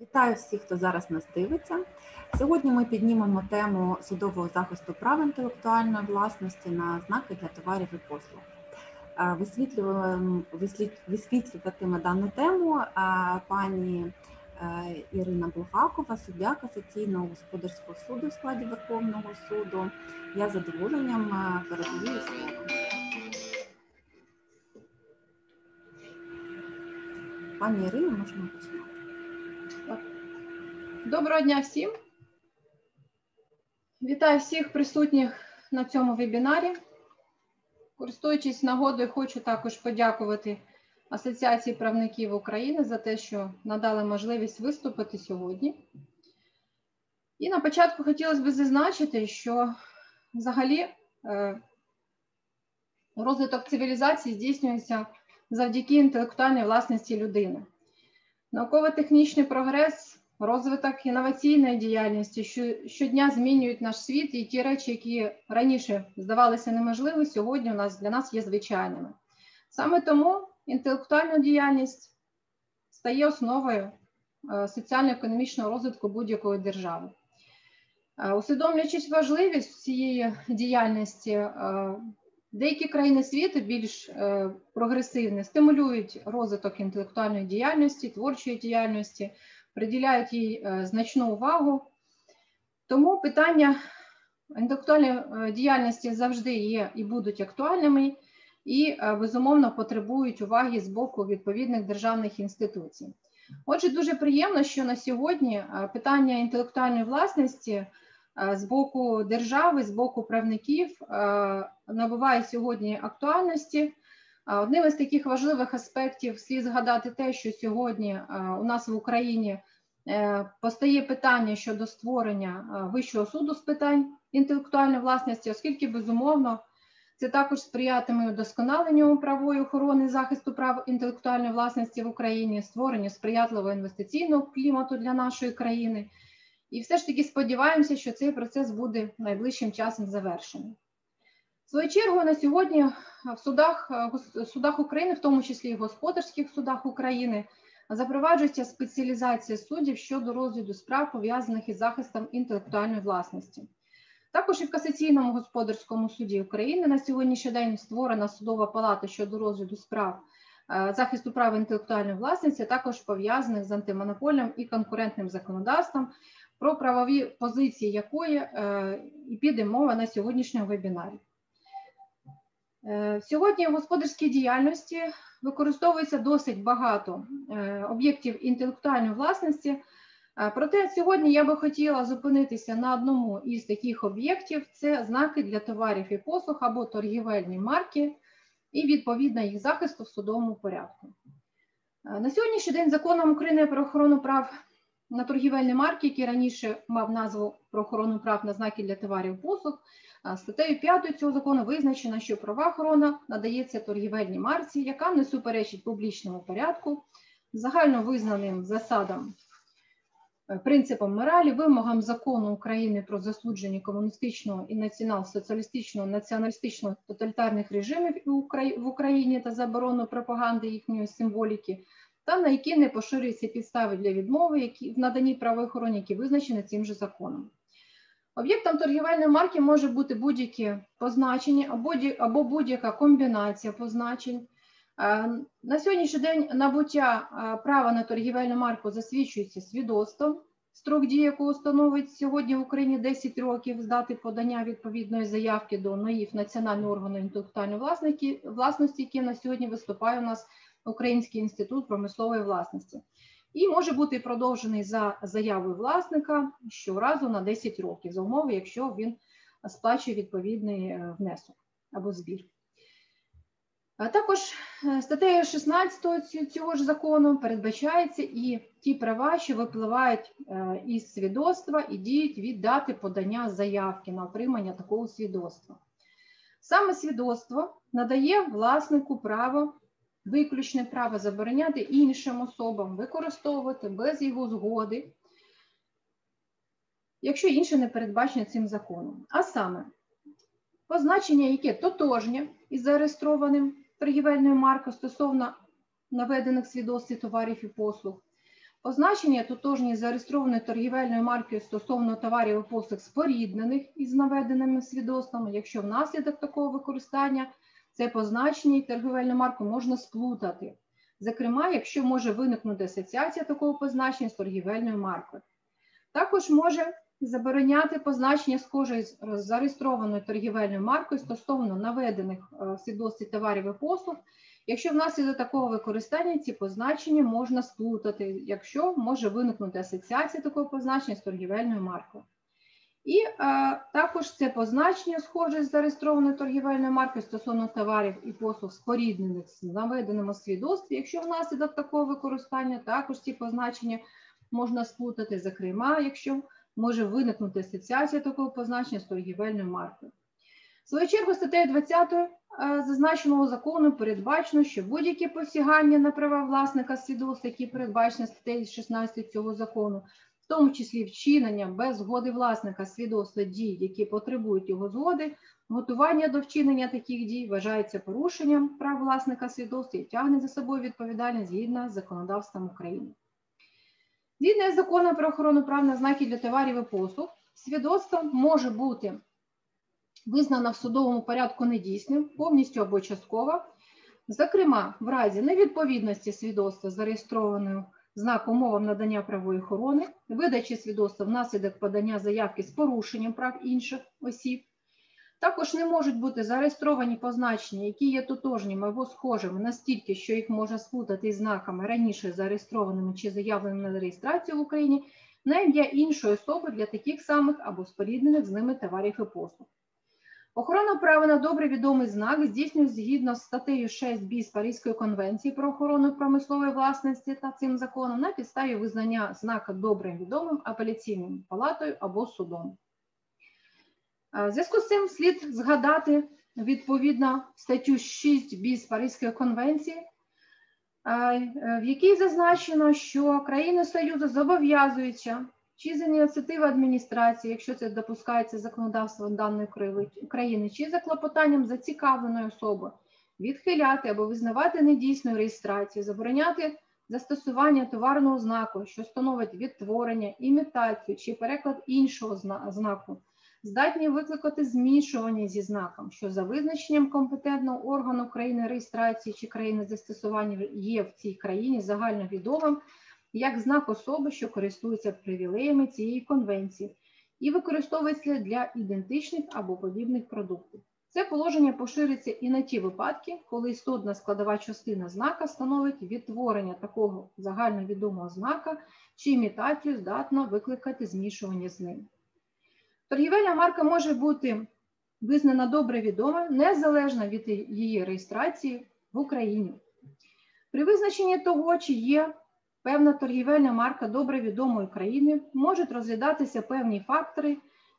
Вітаю всіх, хто зараз нас дивиться. Сьогодні ми піднімемо тему судового захисту прав інтелектуальної власності на знаки для товарів і послуг. Е, Висвітлюватиме дану тему е, пані е, Ірина Булгакова, суддя касаційного господарського суду в складі Верховного суду. Я з задоволенням передаю слово. Пані Ірино, можемо починати. Доброго дня всім. Вітаю всіх присутніх на цьому вебінарі. Користуючись нагодою, хочу також подякувати Асоціації правників України за те, що надали можливість виступити сьогодні. І на початку хотілося б зазначити, що взагалі е, розвиток цивілізації здійснюється завдяки інтелектуальній власності людини. Науково-технічний прогрес розвиток інноваційної діяльності, що щодня змінюють наш світ, і ті речі, які раніше здавалися неможливі, сьогодні у нас для нас є звичайними. Саме тому інтелектуальна діяльність стає основою е, соціально-економічного розвитку будь-якої держави. Е, Усвідомлюючись важливість цієї діяльності, е, деякі країни світу більш прогресивні стимулюють розвиток інтелектуальної діяльності, творчої діяльності приділяють їй е, значну увагу. Тому питання інтелектуальної е, діяльності завжди є і будуть актуальними, і, е, безумовно, потребують уваги з боку відповідних державних інституцій. Отже, дуже приємно, що на сьогодні питання інтелектуальної власності з боку держави, з боку правників набуває сьогодні актуальності. Одним із таких важливих аспектів слід згадати те, що сьогодні е, у нас в Україні е, постає питання щодо створення е, Вищого суду з питань інтелектуальної власності, оскільки, безумовно, це також сприятиме удосконаленню правової охорони захисту прав інтелектуальної власності в Україні, створенню сприятливого інвестиційного клімату для нашої країни. І все ж таки сподіваємося, що цей процес буде найближчим часом завершений. В свою чергу на сьогодні в судах, е, гос- судах України, в тому числі і в господарських судах України, запроваджується спеціалізація суддів щодо розгляду справ, пов'язаних із захистом інтелектуальної власності. Також і в касаційному господарському суді України на сьогоднішній день створена судова палата щодо розгляду справ е, захисту прав інтелектуальної власності, також пов'язаних з антимонопольним і конкурентним законодавством, про правові позиції якої е, і піде мова на сьогоднішньому вебінарі. Е, Сьогодні в господарській діяльності використовується досить багато е, об'єктів інтелектуальної власності. Е, Проте сьогодні я би хотіла зупинитися на одному із таких об'єктів: це знаки для товарів і послуг або торгівельні марки, і відповідно їх захисту в судовому порядку. На сьогоднішній день законом України про охорону прав на торгівельні марки, який раніше мав назву про охорону прав на знаки для товарів послуг, Статтею 5 цього закону визначено, що права охорона надається торгівельній марці, яка не суперечить публічному порядку, загально визнаним засадам, е, принципам моралі, вимогам закону України про засудження комуністичного і націонал-соціалістичного націоналістичного тоталітарних режимів в Україні та заборону пропаганди їхньої символіки, та на які не поширюються підстави для відмови, які в наданні правоохорони, які визначені цим же законом. Об'єктом торгівельної марки може бути будь-яке позначення або, будь-яка комбінація позначень. Е, На сьогоднішній день набуття е, права на торгівельну марку засвідчується свідоцтвом, строк дії якого становить сьогодні в Україні 10 років з дати подання відповідної заявки до НАІФ Національного органу інтелектуальної власності, який на сьогодні виступає у нас Український інститут промислової власності і може бути продовжений за заявою власника щоразу на 10 років, за умови, якщо він сплачує відповідний е, внесок або збір. Також е, статтею 16 цього ж закону передбачається і ті права, що випливають е, із свідоцтва і діють від дати подання заявки на отримання такого свідоцтва. Саме свідоцтво надає власнику право виключне право забороняти іншим особам використовувати без його згоди, якщо інше не передбачено цим законом. А саме позначення, яке тотожнє із зареєстрованим торгівельною маркою стосовно наведених свідоцтв товарів і послуг, Означення тотожні зареєстрованої торгівельною маркою стосовно товарів і послуг споріднених із наведеними свідоцтвами, якщо внаслідок такого використання це позначення і торгівельну марку можна сплутати. Зокрема, якщо може виникнути асоціація такого позначення з торгівельною маркою. Також може забороняти позначення схожої з зареєстрованою торгівельною маркою стосовно наведених в свідоцтві товарів і послуг, якщо внаслідок такого використання ці позначення можна сплутати, якщо може виникнути асоціація такого позначення з торгівельною маркою. І е, також це позначення, схоже з зареєстрованою торгівельною маркою стосовно товарів і послуг споріднених з наведеними свідоцтві. Якщо внаслідок такого використання також ці позначення можна сплутати, зокрема, якщо може виникнути асоціація такого позначення з торгівельною маркою. В свою чергу, статтею 20 е, зазначеного закону передбачено, що будь-які посягання на права власника свідоцтва, які передбачені статтею 16 цього закону, в тому числі вчинення без згоди власника свідоцтва дій, які потребують його згоди, готування до вчинення таких дій вважається порушенням прав власника свідоцтва і тягне за собою відповідальність згідно з законодавством України. Згідно з законом про охорону прав на знаки для товарів і послуг, свідоцтво може бути визнано в судовому порядку недійсним, повністю або частково, зокрема, в разі невідповідності свідоцтва зареєстрованою знаком умовам надання правової охорони, видачі свідоцтва внаслідок подання заявки з порушенням прав інших осіб. Також не можуть бути зареєстровані позначення, які є тотожніми або схожими настільки, що їх можна сплутати із знаками раніше зареєстрованими чи заявленими на реєстрацію в Україні, на ім'я іншої особи для таких самих або споріднених з ними товарів і послуг. Охорона права на добре відомий знак здійснює згідно з статтею 6 біс Паризької конвенції про охорону промислової власності та цим законом на підставі визнання знака добре відомим апеляційною палатою або судом. В зв'язку з цим слід згадати відповідно статтю 6 біс Паризької конвенції, в якій зазначено, що країни Союзу зобов'язуються чи з ініціативи адміністрації, якщо це допускається законодавством даної країни, чи за клопотанням зацікавленої особи, відхиляти або визнавати недійсною реєстрацію, забороняти застосування товарного знаку, що становить відтворення, імітацію чи переклад іншого знаку, здатні викликати змішування зі знаком, що за визначенням компетентного органу країни реєстрації чи країни застосування є в цій країні загальновідомим як знак особи, що користується привілеями цієї конвенції, і використовується для ідентичних або подібних продуктів. Це положення пошириться і на ті випадки, коли істотна складова частина знака становить відтворення такого загальновідомого знака чи імітацію здатна викликати змішування з ним. Торгівельна марка може бути визнана добре відома незалежно від її реєстрації в Україні. При визначенні того, чи є певна торгівельна марка добре відомої країни, можуть розглядатися певні фактори,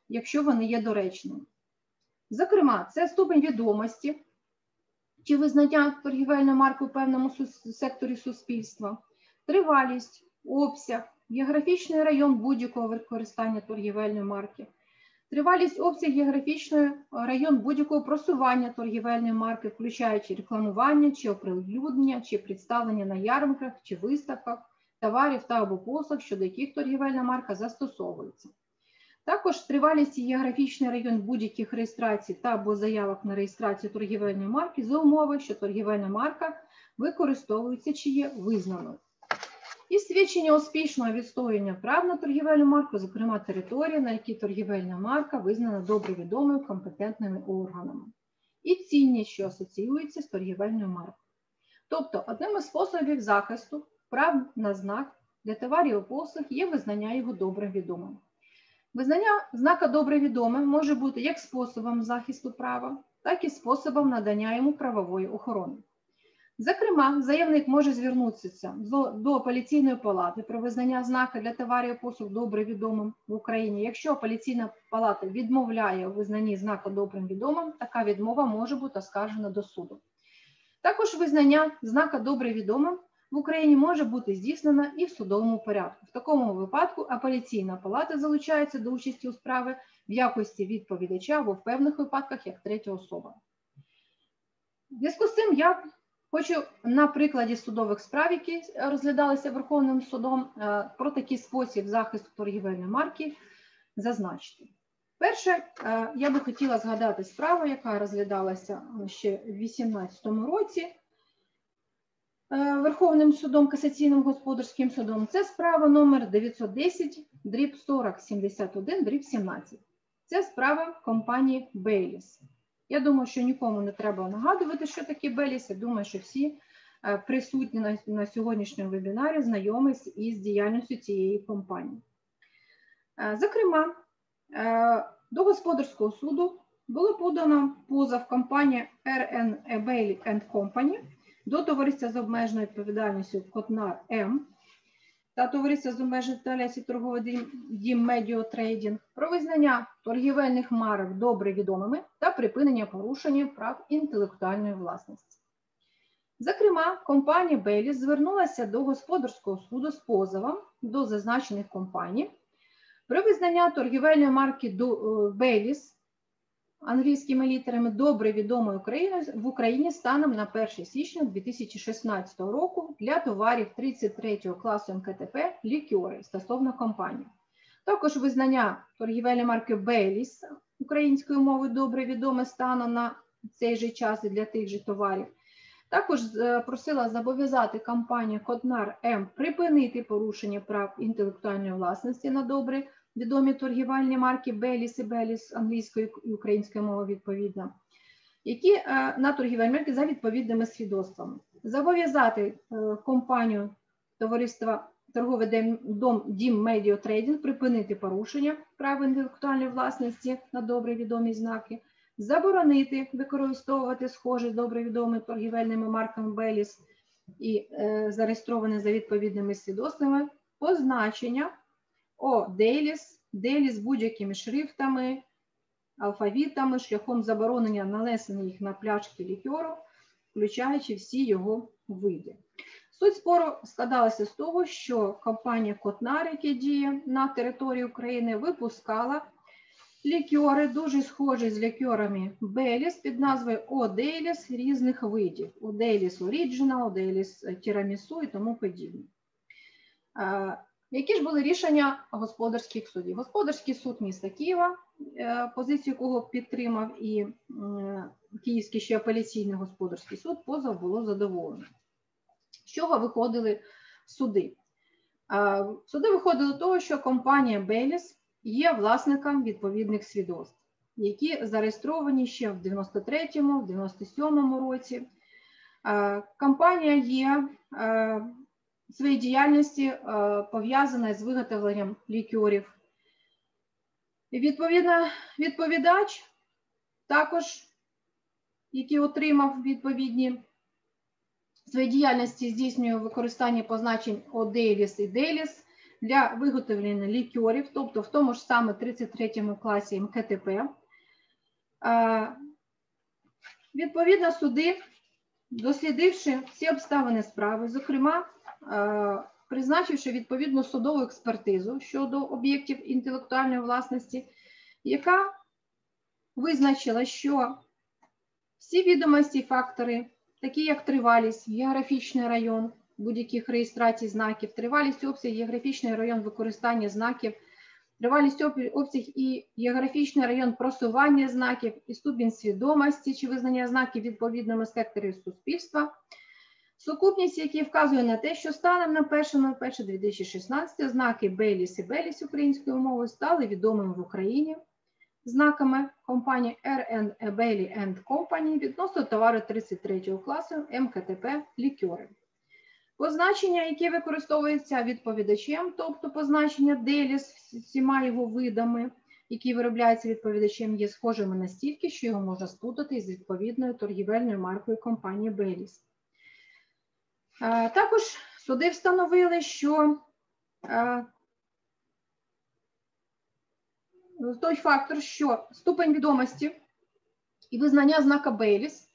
якщо вони є доречними. Зокрема, це ступень відомості чи визнання торгівельної марки у певному секторі суспільства, тривалість, обсяг, географічний район будь-якого використання торгівельної марки, тривалість обсяг географічний район будь-якого просування торгівельної марки, включаючи рекламування чи оприлюднення, чи представлення на ярмарках чи виставках, товарів та або послуг, щодо яких торгівельна марка застосовується. Також тривалість і географічний район будь-яких реєстрацій та або заявок на реєстрацію торгівельної марки за умови, що торгівельна марка використовується чи є визнаною. І свідчення успішного відстоювання прав на торгівельну марку, зокрема територія, на якій торгівельна марка визнана добре відомою компетентними органами. І цінність, що асоціюється з торгівельною маркою. Тобто, одним із способів захисту прав на знак для товарів і послуг є визнання його добре відомим. Визнання знака добре відомим може бути як способом захисту права, так і способом надання йому правової охорони. Зокрема, заявник може звернутися до апеляційної палати про визнання знака для товарів і послуг добре відомим в Україні. Якщо апеляційна палата відмовляє у визнанні знака добрим відомим, така відмова може бути оскаржена до суду. Також визнання знака добре відомим в Україні може бути здійснена і в судовому порядку. В такому випадку апеляційна палата залучається до участі у справі в якості відповідача або в певних випадках як третя особа. В зв'язку з цим я Хочу на прикладі судових справ, які розглядалися Верховним судом, е, про такий спосіб захисту торгівельної марки зазначити. Перше, е, я би хотіла згадати справу, яка розглядалася ще в 2018 році Верховним судом, касаційним господарським судом. Це справа номер 910, дріб 4071, дріб 17. Це справа компанії Бейліс. Я думаю, що нікому не треба нагадувати, що таке Беліс. Я думаю, що всі е, присутні на, на сьогоднішньому вебінарі знайомі із діяльністю цієї компанії. Е, зокрема, е, до господарського суду було подано позов компанії RN Bailey Company до товариства з обмеженою відповідальністю Котнар М та товариства з обмеженою відповідальністю торговий дім Медіо Трейдінг про визнання торгівельних марок добре відомими та припинення порушення прав інтелектуальної власності. Зокрема, компанія Беліс звернулася до господарського суду з позовом до зазначених компаній про визнання торгівельної марки Беліс англійськими літерами добре відомої України в Україні станом на 1 січня 2016 року для товарів 33 класу МКТП лікьори стосовно компанії. Також визнання торгівельної марки Беліс українською мовою добре відоме станом на цей же час і для тих же товарів. Також е, просила зобов'язати компанію Котнар М припинити порушення прав інтелектуальної власності на добре відомі торгівельні марки Беліс і Беліс англійською і українською мовою відповідно, які е, на торгівельні марки за відповідними свідоцтвами. Зобов'язати е, компанію товариства торговий дом Дім Медіо Трейдинг припинити порушення прав інтелектуальної власності на добре відомі знаки, заборонити використовувати схожі добре відомі торгівельними марками Беліс і е, зареєстровані за відповідними свідоцтвами позначення о Дейліс з будь-якими шрифтами, алфавітами, шляхом заборонення нанесення їх на пляшки лікеру, включаючи всі його види. Суть спору складалася з того, що компанія Котнар, яка діє на території України, випускала лікьори, дуже схожі з лікьорами Беліс під назвою Оделіс різних видів. Оделіс Оріджинал, Оделіс Тірамісу і тому подібне. Які ж були рішення господарських судів? Господарський суд міста Києва, е, позицію якого підтримав і Київський ще апеляційний господарський суд, позов було задоволено. З чого виходили суди? Суди виходили з того, що компанія Беліс є власником відповідних свідоцтв, які зареєстровані ще в 93-му, в 97-му році. Компанія є е, своїй діяльності е, з виготовленням лікерів. Відповідно, відповідач також, який отримав відповідні своїй діяльності, здійснює використання позначень Оделіс і Деліс для виготовлення лікерів, тобто в тому ж саме 33 класі МКТП. Е, відповідно, суди, дослідивши всі обставини справи, зокрема, призначивши відповідну судову експертизу щодо об'єктів інтелектуальної власності, яка визначила, що всі відомості і фактори, такі як тривалість, географічний район будь-яких реєстрацій знаків, тривалість обсяг, географічний район використання знаків, тривалість обсяг і географічний район просування знаків і ступінь свідомості чи визнання знаків відповідними секторів суспільства. Сукупність, які вказує на те, що станом на 1.01.2016 знаки Беліс і Беліс українською мовою стали відомими в Україні знаками компанії RN Bailey Company відносно товару 33 класу МКТП лікьори. Позначення, яке використовується відповідачем, тобто позначення Деліс всіма його видами, які виробляються відповідачем, є схожими настільки, що його можна спутати з відповідною торгівельною маркою компанії Беліс. Також суди встановили, що той фактор, що ступень відомості і визнання знака Бейліс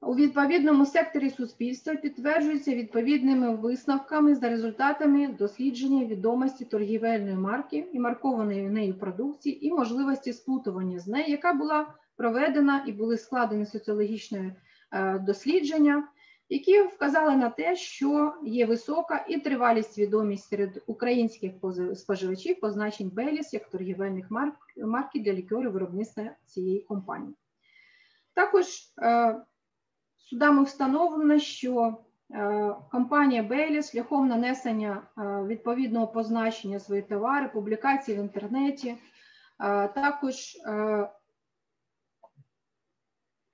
у відповідному секторі суспільства підтверджується відповідними висновками за результатами дослідження відомості торгівельної марки і маркованої нею продукції, і можливості сплутування з нею, яка була проведена і були складені соціологічні дослідження які вказали на те, що є висока і тривалість свідомість серед українських споживачів позначень Беліс як торгівельних марк, марки для лікерів виробництва цієї компанії. Також е, судами встановлено, що е, компанія Беліс шляхом нанесення е, відповідного позначення своїх товари, публікацій в інтернеті, також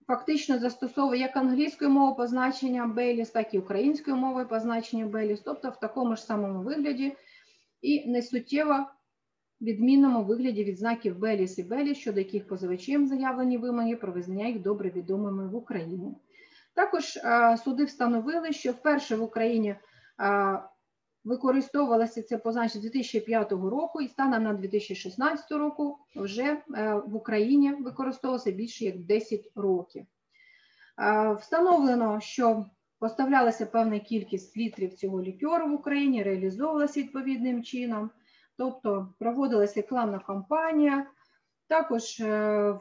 фактично застосовує як англійською мовою позначення Беліс, так і українською мовою позначення Беліс, тобто в такому ж самому вигляді і несуттєво відмінному вигляді від знаків Беліс і Беліс, щодо яких позивачем заявлені вимоги про визнання їх добре відомими в Україні. Також а, суди встановили, що вперше в Україні а, використовувалося це позначення з 2005 року і станом на 2016 року вже е, в Україні використовувалося більше як 10 років. Е, встановлено, що поставлялася певна кількість літрів цього лікеру в Україні, реалізовувалася відповідним чином, тобто проводилася рекламна кампанія. Також е,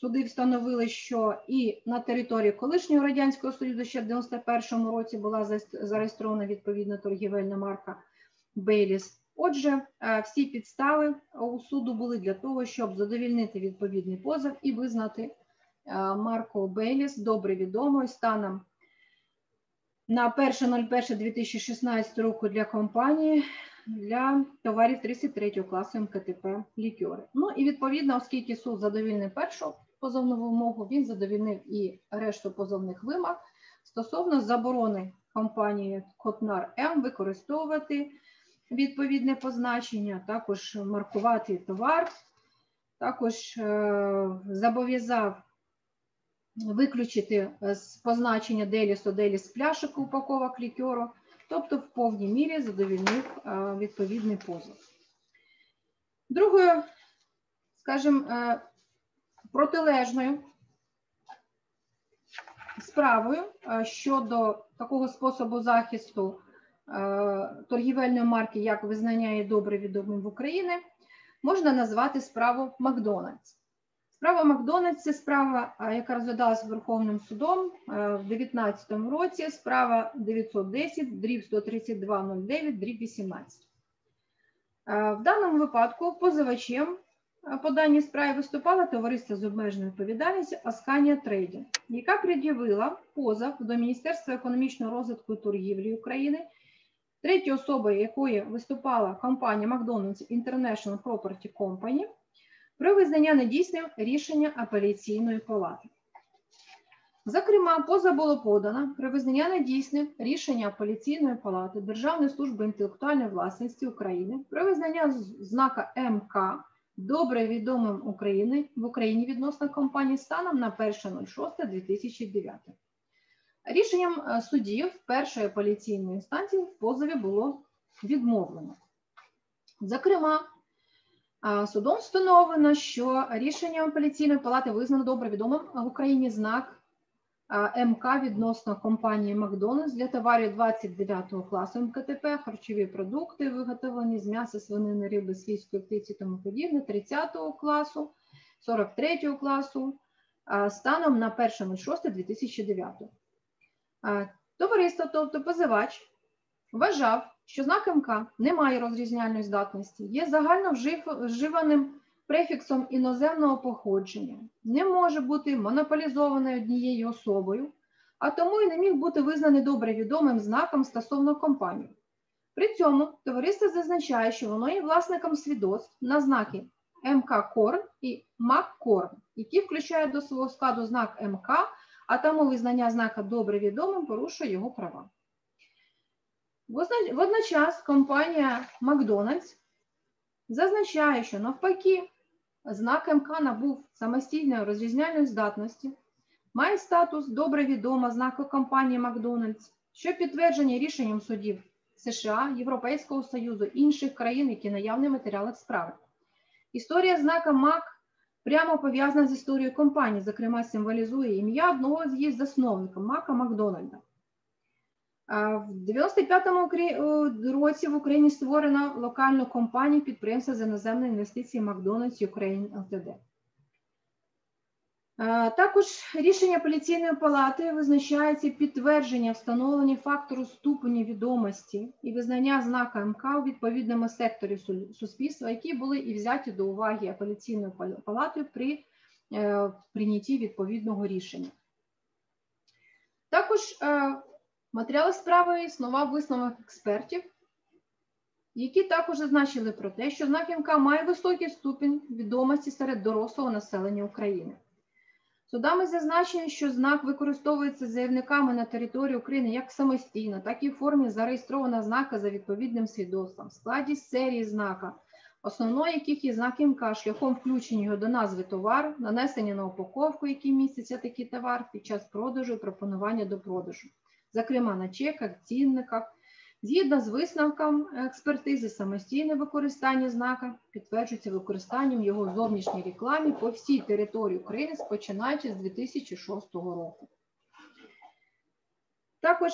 суди встановили, що і на території колишнього радянського союзу ще в 91-му році була зареєстрована відповідна торгівельна марка Бейліс. Отже, е, всі підстави у суду були для того, щоб задовільнити відповідний позов і визнати е, марку Бейліс добре відомою станом на 1.01.2016 року для компанії для товарів 33 класу МКТП лікьори. Ну і відповідно, оскільки суд задовільнив першу позовну вимогу, він задовільнив і решту позовних вимог стосовно заборони компанії Котнар М використовувати відповідне позначення, також маркувати товар, також е, зобов'язав виключити з позначення Деліс Деліс пляшок упаковок лікеру, тобто в повній мірі задовільнив е, відповідний позов. Другою, скажімо, е, протилежною справою е, щодо такого способу захисту е, торгівельної марки, як визнання і добре відомим в Україні, можна назвати справу Макдональдс. Справа Макдональдс це справа, е, яка розглядалася Верховним судом в 2019 році, справа 910, дріб 13209, дріб 18. В даному випадку позивачем по даній справі виступало товариство з обмеженою відповідальністю Асканія Трейдінг, яка пред'явила позов до Міністерства економічного розвитку і торгівлі України, третьою особою якої виступала компанія McDonald's International Property Company, про визнання недійсним рішення апеляційної палати. Зокрема, поза було подано про визнання недійсним рішення апеляційної палати Державної служби інтелектуальної власності України про визнання знака МК добре відомим України в Україні відносно компанії станом на 1.06.2009. Рішенням е, судів першої апеляційної інстанції в позові було відмовлено. Зокрема, е, судом встановлено, що рішенням апеляційної палати визнано добре відомим в Україні знак МК відносно компанії Макдональдс для товарів 29 класу МКТП, харчові продукти, виготовлені з м'яса, свинини, риби, свійської птиці тому подібне, 30 класу, 43 класу, станом на 1.06.2009. Товариство, тобто позивач, вважав, що знак МК не має розрізняльної здатності, є загально вживаним префіксом іноземного походження не може бути монополізований однією особою, а тому і не міг бути визнаний добре відомим знаком стосовно компанії. При цьому товариство зазначає, що воно є власником свідоцтв на знаки МК Корн і МАК Корн, які включають до свого складу знак МК, а тому визнання знака добре відомим порушує його права. Водночас компанія Макдональдс зазначає, що навпаки знак МК набув самостійної розрізняльної здатності, має статус добре відома знаку компанії Макдональдс, що підтверджені рішенням судів США, Європейського Союзу інших країн, які наявні в матеріалах справи. Історія знака МАК прямо пов'язана з історією компанії, зокрема, символізує ім'я одного з її засновників Мака Макдональда. В 95-му е, році в Україні створено локальну компанію підприємства з іноземної інвестиції Україн ЛТД. Е, Також рішення апеляційної палати визначається підтвердження встановлення фактору ступені відомості і визнання знака МК у відповідному секторі суспільства, які були і взяті до уваги апеляційною палатою при е, прийнятті відповідного рішення. Також е, матеріали справи існував висновок експертів, які також зазначили про те, що знак МК має високий ступінь відомості серед дорослого населення України. Судами зазначено, що знак використовується заявниками на території України як самостійно, так і в формі зареєстрованого знака за відповідним свідоцтвом, в складі серії знака, основною яких є знак МК, шляхом включення його до назви товару, нанесення на упаковку, який міститься такий товар під час продажу і пропонування до продажу, зокрема на чеках, цінниках. Згідно з висновком експертизи, самостійне використання знака підтверджується використанням його в зовнішній рекламі по всій території України, починаючи з 2006 року. Також,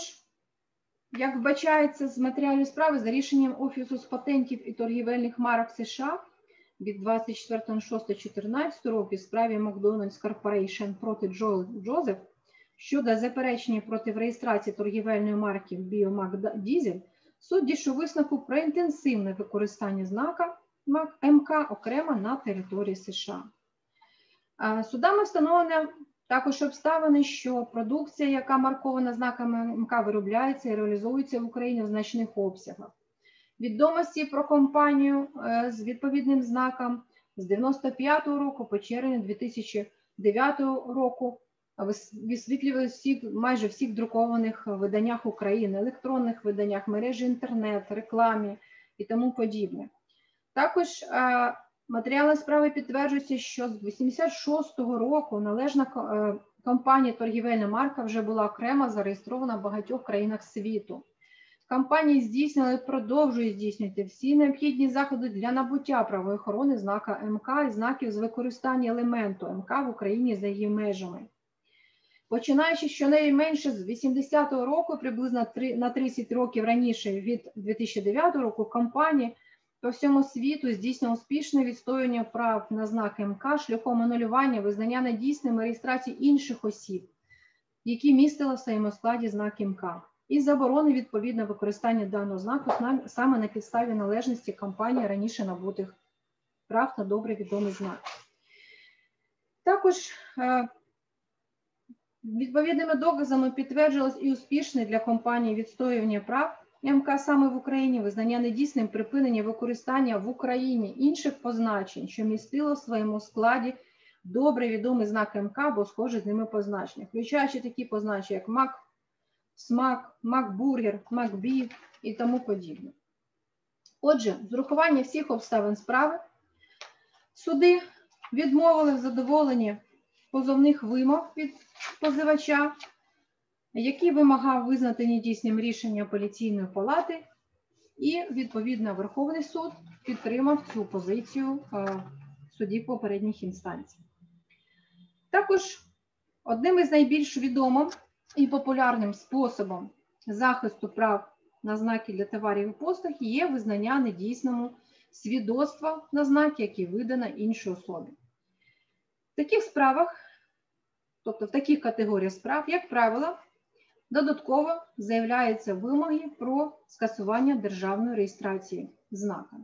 як вбачається з матеріалів справи, за рішенням Офісу з патентів і торгівельних марок США від 24.06.14 року в справі McDonald's Corporation проти Джозеф щодо заперечення проти реєстрації торгівельної марки Біомак Дізель, суд дійшов висновку про інтенсивне використання знака МК окремо на території США. Судами встановлено також обставини, що продукція, яка маркована знаками МК, виробляється і реалізується в Україні в значних обсягах. Відомості про компанію е, з відповідним знаком з 95-го року по червень 2009 року висвітлює всіх, майже всіх друкованих виданнях України, електронних виданнях, мережі інтернет, рекламі і тому подібне. Також е, матеріали справи підтверджуються, що з 86-го року належна е, компанія торгівельна марка вже була окремо зареєстрована в багатьох країнах світу. Компанії здійснили і продовжують здійснювати всі необхідні заходи для набуття правої охорони знака МК і знаків з використання елементу МК в Україні за її межами. Починаючи щонайменше з 80-го року, приблизно на 30 років раніше від 2009 року, компанії по всьому світу здійснює успішне відстоювання прав на знак МК шляхом анулювання, визнання недійсними реєстрації інших осіб, які містили в своєму складі знак МК, і заборони відповідно використання даного знаку саме на підставі належності компанії раніше набутих прав на добре відомий знак. Також е, Відповідними доказами підтверджилось і успішне для компанії відстоювання прав МК саме в Україні, визнання недійсним припинення використання в Україні інших позначень, що містило в своєму складі добре відомий знак МК або схожі з ними позначення, включаючи такі позначення, як МАК, СМАК, МАКБургер, МАКБі і тому подібне. Отже, з урахування всіх обставин справи суди відмовили в задоволенні позовних вимог від позивача, який вимагав визнати недійсним рішення апеляційної палати, і відповідно Верховний суд підтримав цю позицію е, судів попередніх інстанцій. Також одним із найбільш відомим і популярним способом захисту прав на знаки для товарів і послуг є визнання недійсному свідоцтва на знаки, які видано іншій особі. В таких справах Тобто в таких категоріях справ, як правило, додатково заявляються вимоги про скасування державної реєстрації знака.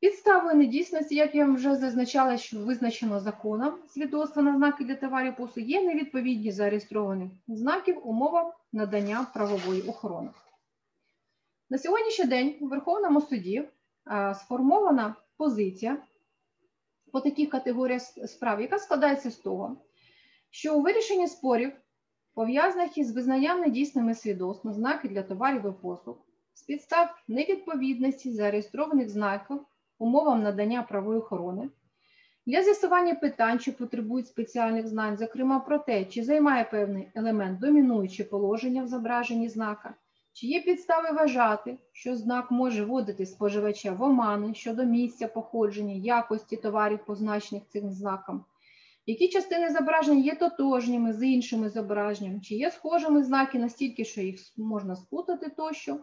Підставою недійсності, як я вже зазначала, що визначено законом свідоцтва на знаки для товарів послуг, є невідповідність зареєстрованих знаків умовам надання правової охорони. На сьогоднішній день у Верховному суді сформована позиція по таких категоріях справ, яка складається з того, що у вирішенні спорів, пов'язаних із визнанням недійсними свідоцтв знаки для товарів і послуг, з підстав невідповідності зареєстрованих знаків умовам надання правої охорони, для з'ясування питань, що потребують спеціальних знань, зокрема про те, чи займає певний елемент домінуюче положення в зображенні знака, чи є підстави вважати, що знак може вводити споживача в омани щодо місця походження, якості товарів, позначених цим знаком, які частини зображення є тотожніми з іншими зображеннями, чи є схожими знаки настільки, що їх можна спутати тощо.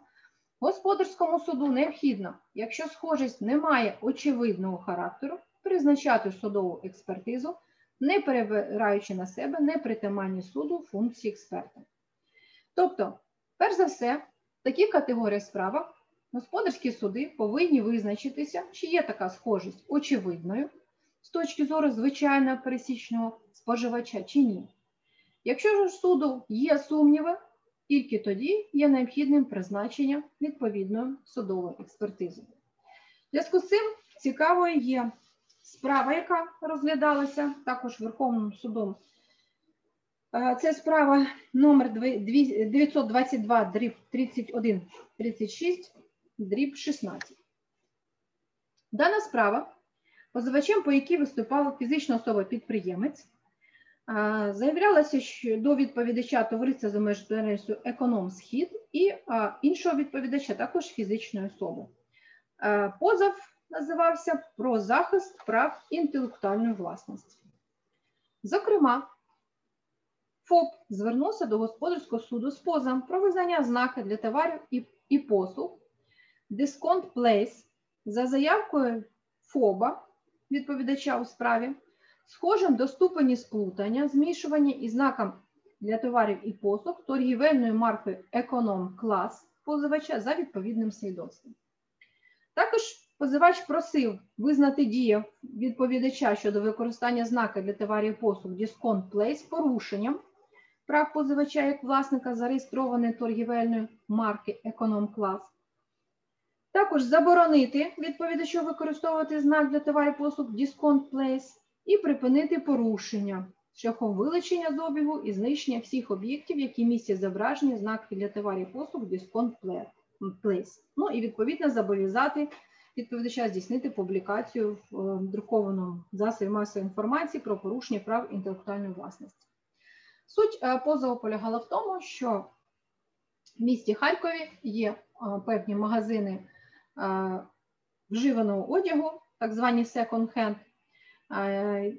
Господарському суду необхідно, якщо схожість не має очевидного характеру, призначати судову експертизу не перебираючи на себе непритаманні суду функції експерта. Тобто, перш за все, в таких категоріях справах господарські суди повинні визначитися, чи є така схожість очевидною з точки зору звичайного пересічного споживача чи ні. Якщо ж суду є сумніви, тільки тоді є необхідним призначення відповідної судової експертизи. Зв'язку з цим цікавою є справа, яка розглядалася також Верховним судом. Це справа номер 922 дріб 31 36 дріб 16. Дана справа, позивачем, по якій виступала фізична особа-підприємець, заявлялося що до відповідача товариства за межою економ схід і іншого відповідача також фізичної особи. Позов називався про захист прав інтелектуальної власності. Зокрема, ФОП звернувся до господарського суду з позовом про визнання знаки для товарів і, і послуг Discount Place за заявкою ФОПа відповідача у справі, схожим до ступені сплутання, змішування із знаком для товарів і послуг торгівельною маркою Економ Клас позивача за відповідним свідоцтвом. Також позивач просив визнати дію відповідача щодо використання знака для товарів і послуг Discount Place порушенням прав позивача як власника зареєстрованої торгівельної марки Економ Клас. Також заборонити відповідачу використовувати знак для товарів послуг Discount Place і припинити порушення шляхом вилучення з обігу і знищення всіх об'єктів, які містять зображені знаки для товарів послуг Discount Place. Ну і відповідно зобов'язати відповідача здійснити публікацію в е, друкованому засобі масової інформації про порушення прав інтелектуальної власності. Суть е, позову полягала в тому, що в місті Харкові є е, певні магазини вживаного одягу, так звані second-hand,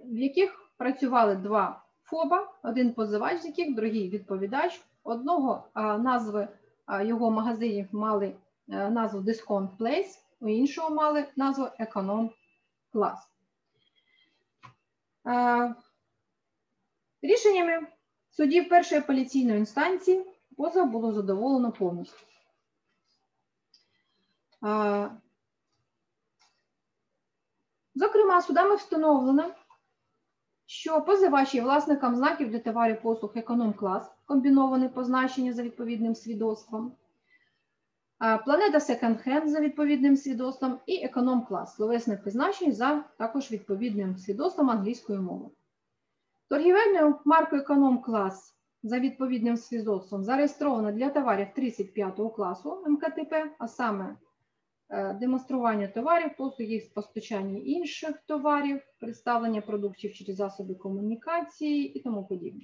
в яких працювали два ФОБа, один позивач, з яких другий відповідач. Одного назви його магазинів мали назву Discount Place, у іншого мали назву Економ Клас. Рішеннями судів першої апеляційної інстанції позов було задоволено повністю. Зокрема, судами встановлено, що позивач є власникам знаків для товарів послуг економ-клас, комбінований позначення за відповідним свідоцтвом, планета Hand за відповідним свідоцтвом і економ-клас, словесне призначення за також відповідним свідоцтвом англійської мови. Торгівельною маркою економ-клас за відповідним свідоцтвом зареєстровано для товарів 35 класу МКТП, а саме Е, демонстрування товарів, послуги з постачання інших товарів, представлення продуктів через засоби комунікації і тому подібне.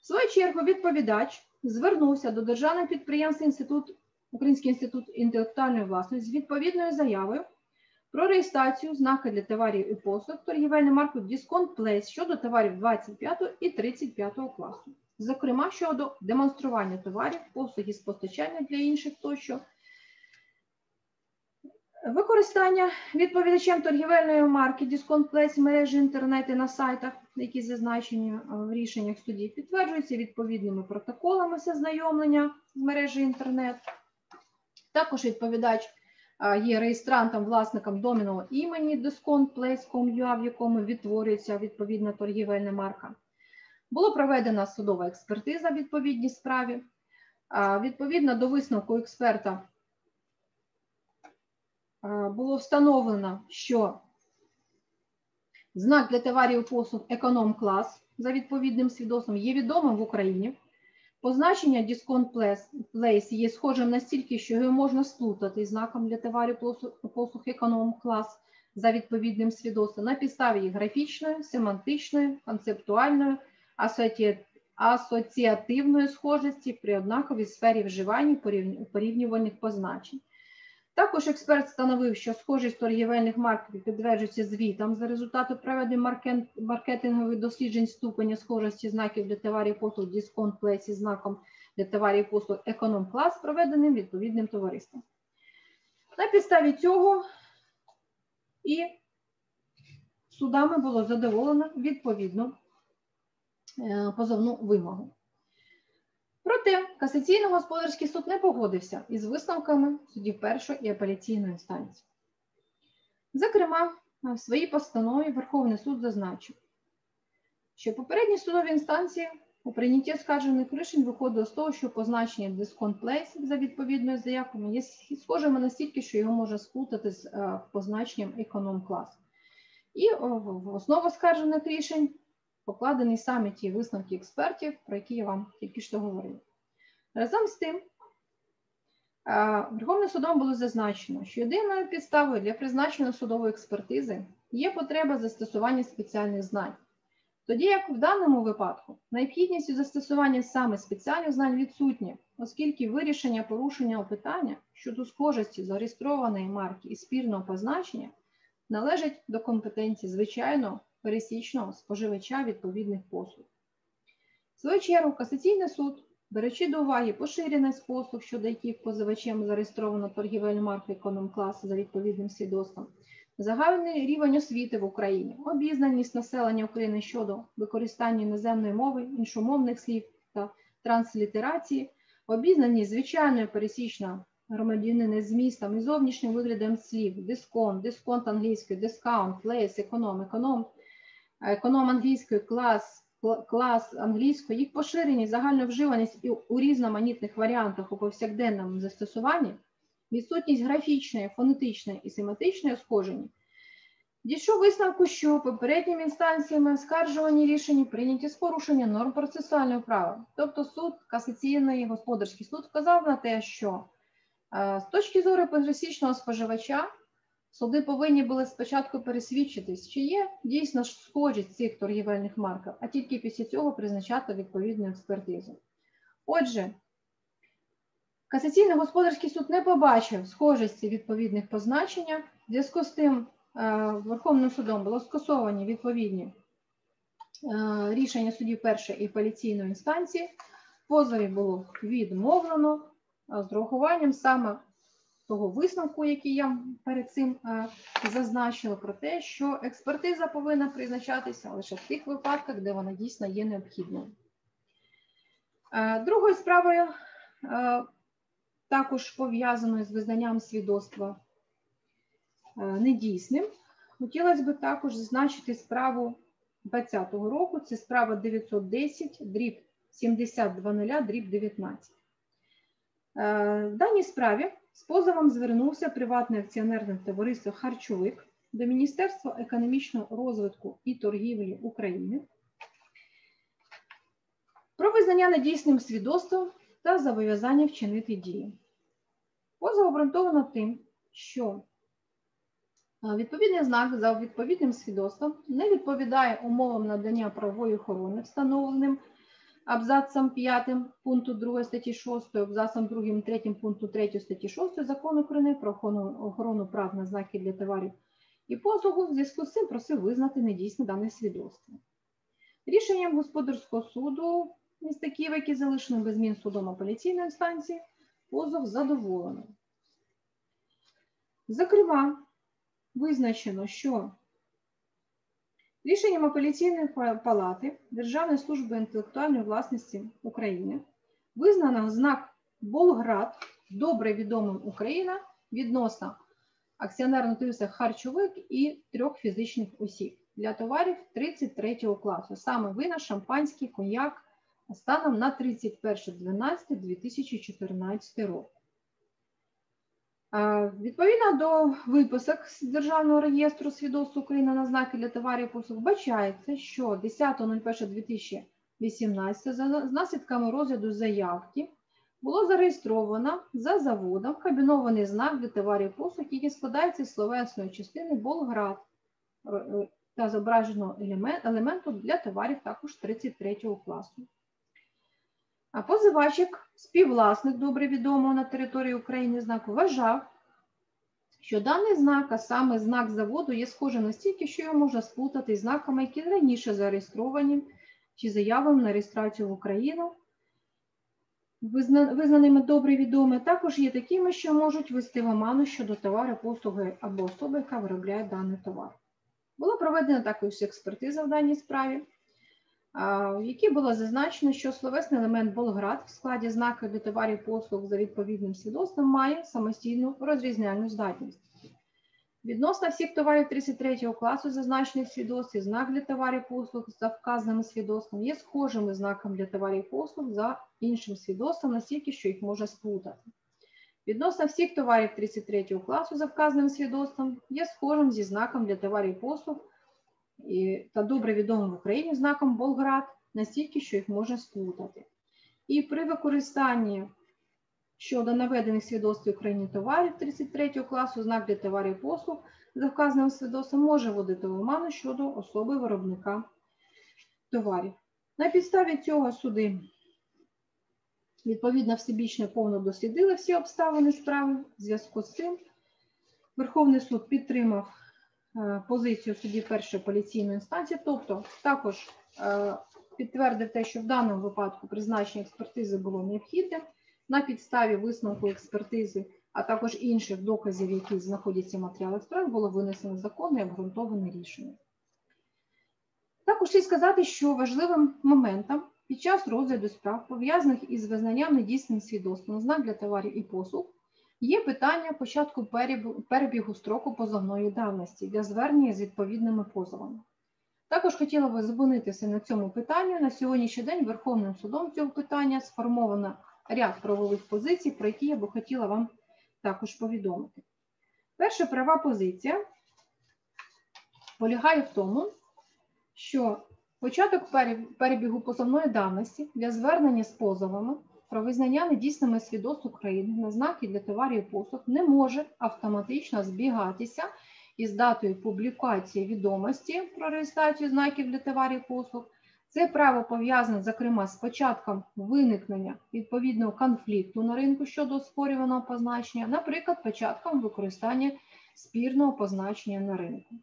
В свою чергу, відповідач звернувся до державного підприємства Інститут, Український інститут інтелектуальної власності з відповідною заявою про реєстрацію знака для товарів і послуг торгівельної марки Discount Place щодо товарів 25 і 35 класу. Зокрема, щодо демонстрування товарів, послуг із постачання для інших тощо, Використання відповідачем торгівельної марки Discount Place мережі інтернету на сайтах, які зазначені в рішеннях судів, підтверджуються відповідними протоколами зазнайомлення з мережі інтернет. Також відповідач є реєстрантом, власником доменного імені discountplace.com.ua, в якому відтворюється відповідна торгівельна марка. Було проведена судова експертиза в відповідній справі. Відповідно до висновку експерта було встановлено, що знак для товарів послуг економ-клас за відповідним свідоцтвом є відомим в Україні. Позначення Discount Place є схожим настільки, що його можна сплутати знаком для товарів послуг економ-клас за відповідним свідоцтвом на підставі графічної, семантичної, концептуальної, асоціативної схожості при однаковій сфері вживання порівнювальних позначень. Також експерт встановив, що схожість торгівельних маркерів підтверджується звітом за результати проведення маркетингових досліджень ступеня схожості знаків для товарів послуг Discount Place із знаком для товарів послуг Економ Клас, проведеним відповідним товариством. На підставі цього і судами було задоволено відповідну е, позовну вимогу. Проте касаційно-господарський суд не погодився із висновками судів першої і апеляційної інстанції. Зокрема, в своїй постанові Верховний суд зазначив, що попередні судові інстанції у прийнятті скаржених рішень виходило з того, що позначення дисконт place за відповідною заявкою є схожими настільки, що його можна сплутати з е, позначенням економ-клас. І в основу скаржених рішень покладені саме ті висновки експертів, про які я вам тільки що говорила. Разом з тим, Верховним судом було зазначено, що єдиною підставою для призначення судової експертизи є потреба застосування спеціальних знань. Тоді як в даному випадку необхідність застосування саме спеціальних знань відсутня, оскільки вирішення порушення опитання щодо схожості зареєстрованої марки і спірного позначення належить до компетенції звичайного пересічного споживача відповідних послуг. В свою чергу Касаційний суд, беручи до уваги поширеність послуг, щодо яких позивачем зареєстровано торгівельну марку економ-класу за відповідним свідоцтвом, загальний рівень освіти в Україні, обізнаність населення України щодо використання іноземної мови, іншомовних слів та транслітерації, обізнаність звичайної пересічного громадянина з містом і зовнішнім виглядом слів, дисконт, дисконт англійською, дискаунт, плейс, економ, економ, економ англійської, клас, клас англійської, їх поширеність, загальна вживаність і у різноманітних варіантах у повсякденному застосуванні, відсутність графічної, фонетичної і семантичної схожені, дійшов висновку, що попередніми інстанціями оскаржувані рішення прийняті з порушення норм процесуального права. Тобто суд, касаційний господарський суд вказав на те, що е, з точки зору пересічного споживача суди повинні були спочатку пересвідчитись, чи є дійсно схожість цих торгівельних марків, а тільки після цього призначати відповідну експертизу. Отже, Касаційний господарський суд не побачив схожості відповідних позначення. В зв'язку з тим е, Верховним судом було скасовані відповідні е, рішення судів першої і апеляційної інстанції. Позові було відмовлено з урахуванням саме того висновку, який я перед цим е, зазначила, про те, що експертиза повинна призначатися лише в тих випадках, де вона дійсно є необхідною. Другою справою також пов'язаною з визнанням свідоцтва е, недійсним. Хотілося б також зазначити справу 2020 року, це справа 910, дріб 7200, дріб 19. Е, в даній справі з позовом звернувся приватне акціонерне товариство Харчовик до Міністерства економічного розвитку і торгівлі України про визнання недійсним свідоцтвом та зобов'язання вчинити дії. Позов обґрунтовано тим, що відповідний знак за відповідним свідоцтвом не відповідає умовам надання правової охорони, встановленим абзацом 5 пункту 2 статті 6, абзацом 2 3 пункту 3 статті 6 закону України про охорону прав на знаки для товарів і послугу в зв'язку з цим просив визнати недійсне дане свідоцтво. Рішенням господарського суду міста Києва, які залишено без змін судом апеляційної інстанції, позов задоволений. Зокрема, визначено, що рішенням апеляційної палати Державної служби інтелектуальної власності України визнано знак Болград добре відомим Україна відносно акціонерного товариства харчовик і трьох фізичних осіб для товарів 33 класу, саме вина, шампанський, коньяк, станом на 31.12.2014 року. Відповідно до виписок з Державного реєстру свідоцтв України на знаки для товарів послуг вбачається, що 10.01.2018 за наслідками розгляду заявки було зареєстровано за заводом комбінований знак для товарів послуг, який складається з словесної частини Болград е, та зображеного елементу для товарів також 33 класу. А позивачик, співвласник добре відомого на території України знаку, вважав, що даний знак, а саме знак заводу, є схожим настільки, що його можна сплутати з знаками, які раніше зареєстровані чи заявлені на реєстрацію в Україну. Визнаними добре відомі, також є такими, що можуть вести в оману щодо товару, послуги або особи, яка виробляє даний товар. Була проведена також експертиза в даній справі, в якій було зазначено, що словесний елемент Болград в складі знака для товарів послуг за відповідним свідоцтвом має самостійну розрізняльну здатність. Відносно всіх товарів 33 класу зазначених свідоцтв, знак для товарів послуг за вказаними свідоцтвом є схожими знаком для товарів послуг за іншим свідоцтвом, настільки, що їх може сплутати. Відносно всіх товарів 33 класу за вказаним свідоцтвом є схожим зі знаком для товарів послуг та добре відомим в Україні знаком Болград, настільки, що їх може сплутати. І при використанні щодо наведених свідоцтв Україні товарів 33 класу, знак для товарів послуг за вказаним свідоцтвом може вводити в оману щодо особи виробника товарів. На підставі цього суди відповідно всебічно повно дослідили всі обставини справи. В зв'язку з цим Верховний суд підтримав позицію судді першої поліційної інстанції, тобто також е, підтвердив те, що в даному випадку призначення експертизи було необхідним на підставі висновку експертизи, а також інших доказів, які знаходяться в матеріалах справ, було винесено законне і обґрунтоване рішення. Також слід сказати, що важливим моментом під час розгляду справ, пов'язаних із визнанням недійсним свідоцтвом знак для товарів і послуг, є питання початку перебігу строку позовної давності для звернення з відповідними позовами. Також хотіла би зупинитися на цьому питанні. На сьогоднішній день Верховним судом цього питання сформовано ряд правових позицій, про які я би хотіла вам також повідомити. Перша права позиція полягає в тому, що початок перебігу позовної давності для звернення з позовами про визнання недійсними свідоцтв України на знаки для товарів і послуг не може автоматично збігатися із датою публікації відомості про реєстрацію знаків для товарів і послуг це право пов'язане, зокрема, з початком виникнення відповідного конфлікту на ринку щодо оспорюваного позначення, наприклад, початком використання спірного позначення на ринку.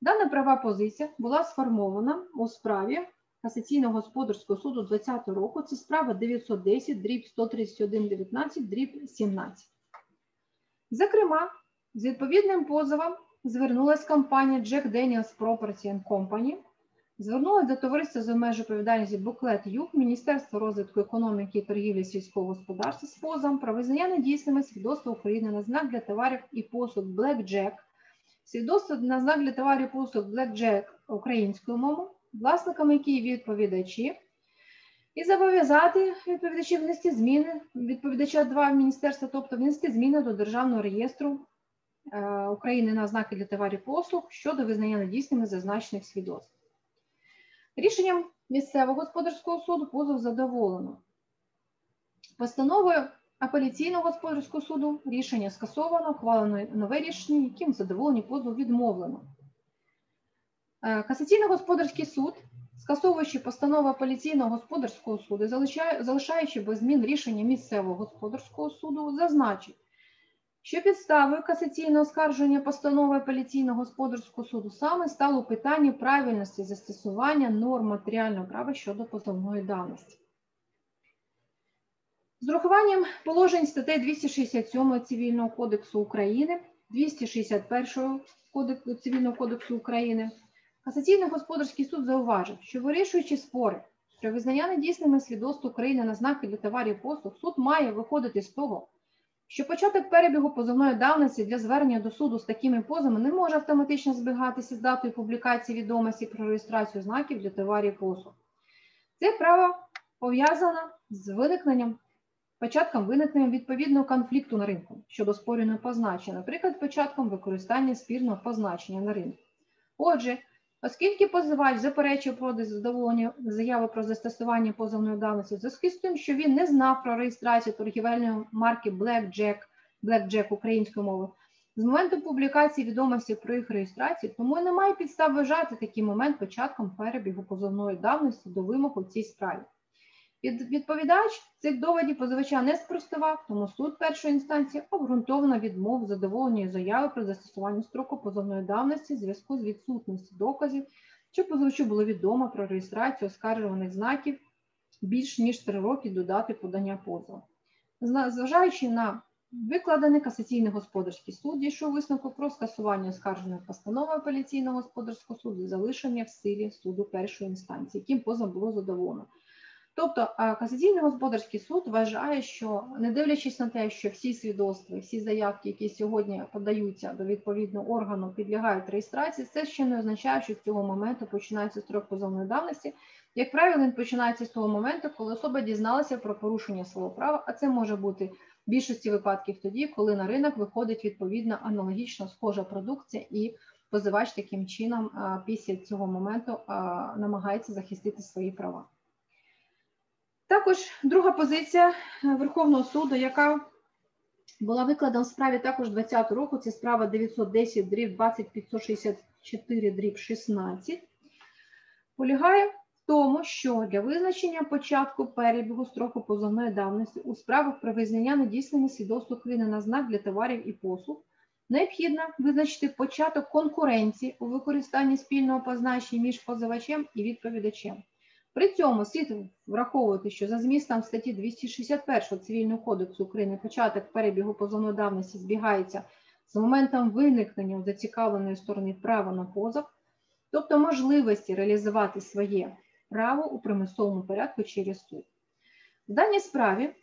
Дана права позиція була сформована у справі Касаційного господарського суду 2020 року. Це справа 910, дріб 131, 19, дріб 17. Зокрема, з відповідним позовом звернулася компанія Jack Daniels Property Company Звернулася до товариства з обмежою відповідальності Буклет Юг, Міністерства розвитку економіки і торгівлі сільського господарства з позовом про визнання недійсними свідоцтва України на знак для товарів і послуг Blackjack, свідоцтво на знак для товарів і послуг Blackjack українською мовою, власниками які відповідачі, і зобов'язати відповідачів внести зміни відповідача 2 міністерства, тобто внести зміни до Державного реєстру е, України на знаки для товарів послуг щодо визнання недійсними зазначених свідоцтв. Рішенням місцевого господарського суду позов задоволено. Постановою апеляційного господарського суду рішення скасовано, ухвалено нове рішення, яким задоволені позов відмовлено. Е, Касаційний господарський суд, скасовуючи постанову апеляційного господарського суду, залишаючи без змін рішення місцевого господарського суду, зазначить, що підставою касаційного оскарження постанови апеляційного господарського суду саме стало питання правильності застосування норм матеріального права щодо позовної давності. З урахуванням положень статей 267 Цивільного кодексу України, 261 Цивільного кодексу України, Касаційний господарський суд зауважив, що вирішуючи спори про визнання недійсними свідоцтв України на знаки для товарів послуг, суд має виходити з того, що початок перебігу позовної давності для звернення до суду з такими позами не може автоматично збігатися з датою публікації відомості про реєстрацію знаків для товарів послуг. Це право пов'язане з виникненням, початком виникнення відповідного конфлікту на ринку щодо спорюваного позначення, наприклад, початком використання спірного позначення на ринку. Отже, Оскільки позивач заперечив проти задоволення заяви про застосування позовної давності зв'язку з тим, що він не знав про реєстрацію торгівельної марки Blackjack, Blackjack українською мовою, з моменту публікації відомості про їх реєстрацію, тому немає підстав вважати такий момент початком перебігу позовної давності до вимог у цій справі. Відповідач цих доводів позивача не спростував, тому суд першої інстанції обґрунтовано відмов задоволення заяви про застосування строку позовної давності в зв'язку з відсутністю доказів, що позивачу було відомо про реєстрацію оскаржуваних знаків більш ніж три роки до дати подання позову. Зважаючи на Викладений касаційний господарський суд дійшов висновку про скасування оскарженої постанови апеляційного господарського суду, залишення в силі суду першої інстанції, яким позов було задоволено. Тобто касаційний господарський суд вважає, що не дивлячись на те, що всі свідоцтва, всі заявки, які сьогодні подаються до відповідного органу, підлягають реєстрації, це ще не означає, що з цього моменту починається строк позовної давності. Як правило, він починається з того моменту, коли особа дізналася про порушення свого права, а це може бути в більшості випадків тоді, коли на ринок виходить відповідна аналогічно схожа продукція, і позивач таким чином після цього моменту намагається захистити свої права. Також друга позиція е, Верховного суду, яка була викладена в справі також 20 року, це справа 910 дріб 2564 дріб 16, полягає в тому, що для визначення початку перебігу строку позовної давності у справах про визнання недійсними свідоцтв України на знак для товарів і послуг необхідно визначити початок конкуренції у використанні спільного позначення між позивачем і відповідачем. При цьому слід враховувати, що за змістом статті 261 Цивільного кодексу України початок перебігу позовної давності збігається з моментом виникнення зацікавленої сторони права на позов, тобто можливості реалізувати своє право у примусовому порядку через суд. В даній справі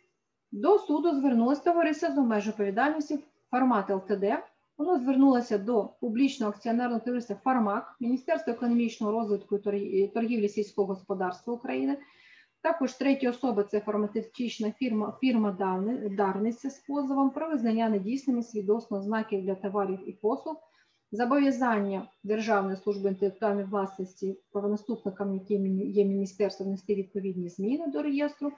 до суду звернулося товариство з обмежою відповідальності формат ЛТД Воно звернулося до публічного акціонерного товариства Фармак, Міністерства економічного розвитку і торгівлі сільського господарства України. Також треті особи це фармацевтична фірма фірма Дарниця з позовом про визнання недійсними свідоцтво знаків для товарів і послуг, зобов'язання Державної служби інтелектуальної власності правонаступникам, яким є міністерство, внести відповідні зміни до реєстру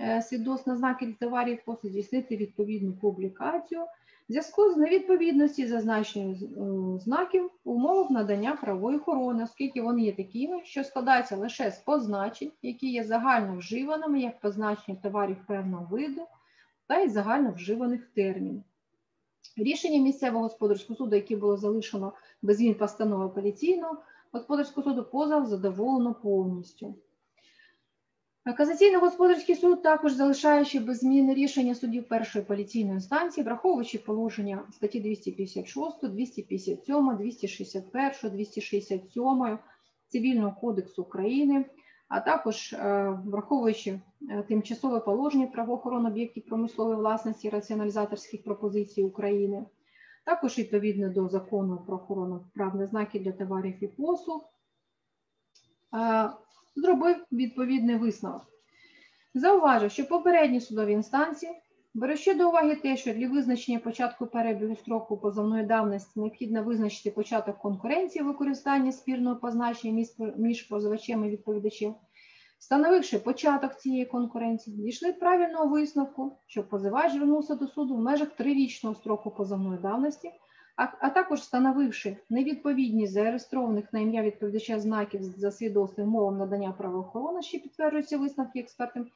е, свідоцтва знаків для товарів і послуг, здійснити відповідну публікацію зв'язку з невідповідності зазначення е, знаків в умовах надання правової охорони, оскільки вони є такими, що складаються лише з позначень, які є загально вживаними як позначення товарів певного виду та й загально вживаних термінів. Рішення місцевого господарського суду, яке було залишено без змін постанови апеляційного господарського суду, позов задоволено повністю. Казаційний господарський суд також залишаючи без зміни рішення суддів першої поліційної інстанції, враховуючи положення статті 256, 257, 261, 267 Цивільного кодексу України, а також е, враховуючи е, тимчасове положення правоохорони об'єктів промислової власності раціоналізаторських пропозицій України, також відповідно до закону про охорону правних знаків для товарів і послуг. Зробив відповідний висновок. Зауважив, що попередні судові інстанції, беручи до уваги те, що для визначення початку перебігу строку позовної давності необхідно визначити початок конкуренції використання спірного позначення між позивачем і відповідачем, встановивши початок цієї конкуренції, дійшли правильного висновку, що позивач звернувся до суду в межах трирічного строку позовної давності а, а також встановивши невідповідність зареєстрованих на ім'я відповідача знаків за свідоцтвом мовам надання правоохорони, що підтверджуються висновки експертів,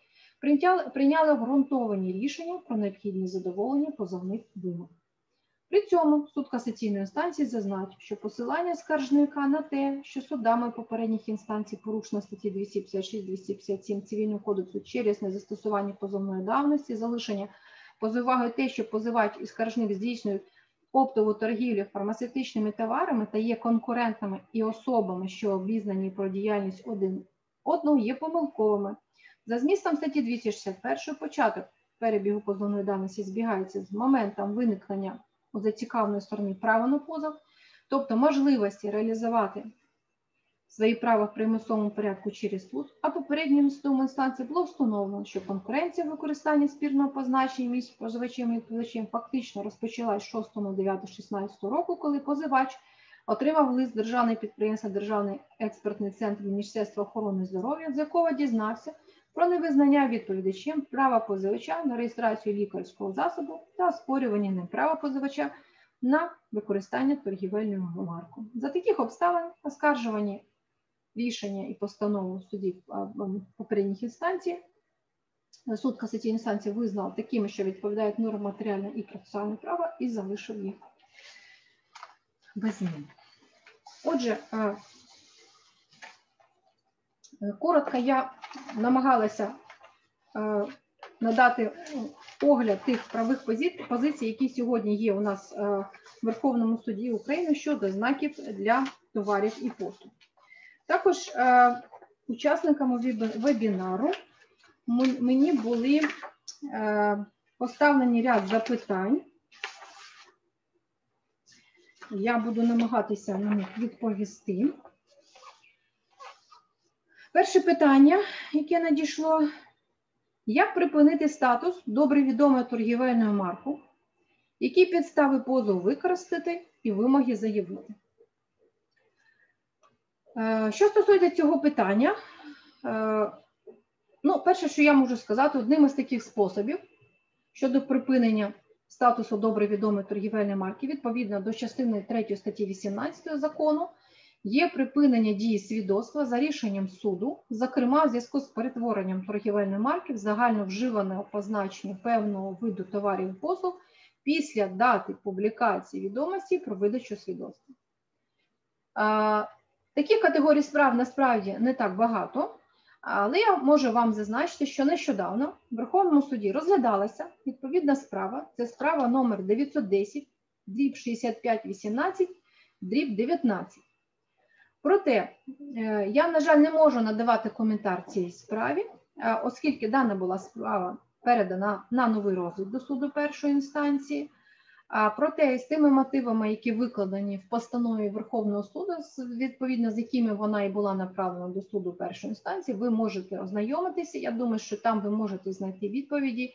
прийняли, прийняли обґрунтовані рішення про необхідність задоволення позовних вимог. При цьому суд касаційної інстанції зазначив, що посилання скаржника на те, що судами попередніх інстанцій порушено статті 256-257 Цивільного кодексу через незастосування позовної давності, залишення позиваги те, що позивач і скаржник здійснюють оптову торгівлю фармацевтичними товарами та є конкурентами і особами, що обізнані про діяльність один одного, є помилковими. За змістом статті 261 початок перебігу позовної давності збігається з моментом виникнення у зацікавленої сторони права на позов, тобто можливості реалізувати свої права в примусовому порядку через суд, а попередньому судовому інстанції було встановлено, що конкуренція в використанні спірного позначення між позивачем і відповідачем фактично розпочалась 6 9 16 року, коли позивач отримав лист державного підприємства Державний експертний центр Міністерства охорони здоров'я, з якого дізнався про невизнання відповідачем права позивача на реєстрацію лікарського засобу та спорювання ним права позивача на використання торгівельного марку. За таких обставин оскаржувані рішення і постанову судів попередніх інстанцій. Суд касаційної інстанції визнав такими, що відповідають нормам матеріального і процесуального права, і залишив їх без змін. Отже, коротко я намагалася надати огляд тих правих позицій, які сьогодні є у нас в Верховному суді України щодо знаків для товарів і послуг. Також е, учасниками вебінару мені були е, поставлені ряд запитань. Я буду намагатися на них відповісти. Перше питання, яке надійшло, як припинити статус добре відомої торгівельної марки? Які підстави позову використати і вимоги заявити? Е, Що стосується цього питання, е, ну, перше, що я можу сказати, одним із таких способів щодо припинення статусу добре відомої торгівельної марки, відповідно до частини 3 статті 18 закону, є припинення дії свідоцтва за рішенням суду, зокрема в зв'язку з перетворенням торгівельної марки в загально вживане позначення певного виду товарів і послуг після дати публікації відомості про видачу свідоцтва. Таких категорій справ насправді не так багато, але я можу вам зазначити, що нещодавно в Верховному суді розглядалася відповідна справа. Це справа номер 910, дріб 6518, дріб 19. Проте е, я, на жаль, не можу надавати коментар цій справі, е, оскільки дана була справа передана на новий розгляд до суду першої інстанції. Проте з тими мотивами, які викладені в постанові Верховного суду, відповідно з якими вона і була направлена до суду першої інстанції, ви можете ознайомитися. Я думаю, що там ви можете знайти відповіді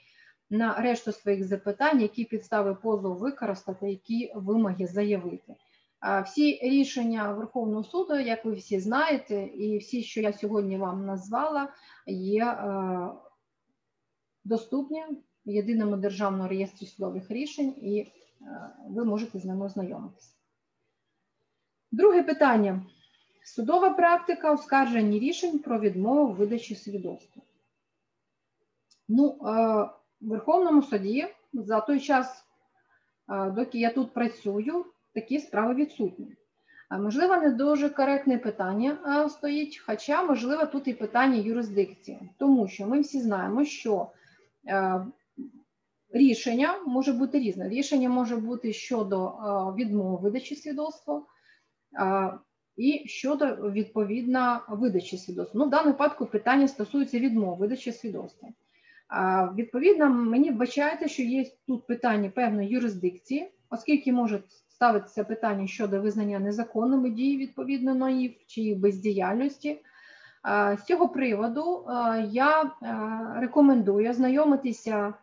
на решту своїх запитань, які підстави позову використати, які вимоги заявити. Всі рішення Верховного суду, як ви всі знаєте, і всі, що я сьогодні вам назвала, є е, доступні в єдиному державному реєстрі судових рішень, і ви можете з ними ознайомитися. Друге питання. Судова практика оскарження рішень про відмову видачі свідоцтва. Ну, е, в Верховному суді за той час, е, доки я тут працюю, такі справи відсутні. Можливо, не дуже коректне питання стоїть, хоча, можливо, тут і питання юрисдикції, тому що ми всі знаємо, що е, рішення може бути різне. Рішення може бути щодо е, відмови видачі свідоцтва е, і щодо відповідно видачі свідоцтва. Ну, в даному випадку питання стосується відмови видачі свідоцтва. Відповідно, мені вбачається, що є тут питання певної юрисдикції, оскільки може ставитися питання щодо визнання незаконними дії відповідно НАІВ чи їх бездіяльності. З цього приводу я рекомендую ознайомитися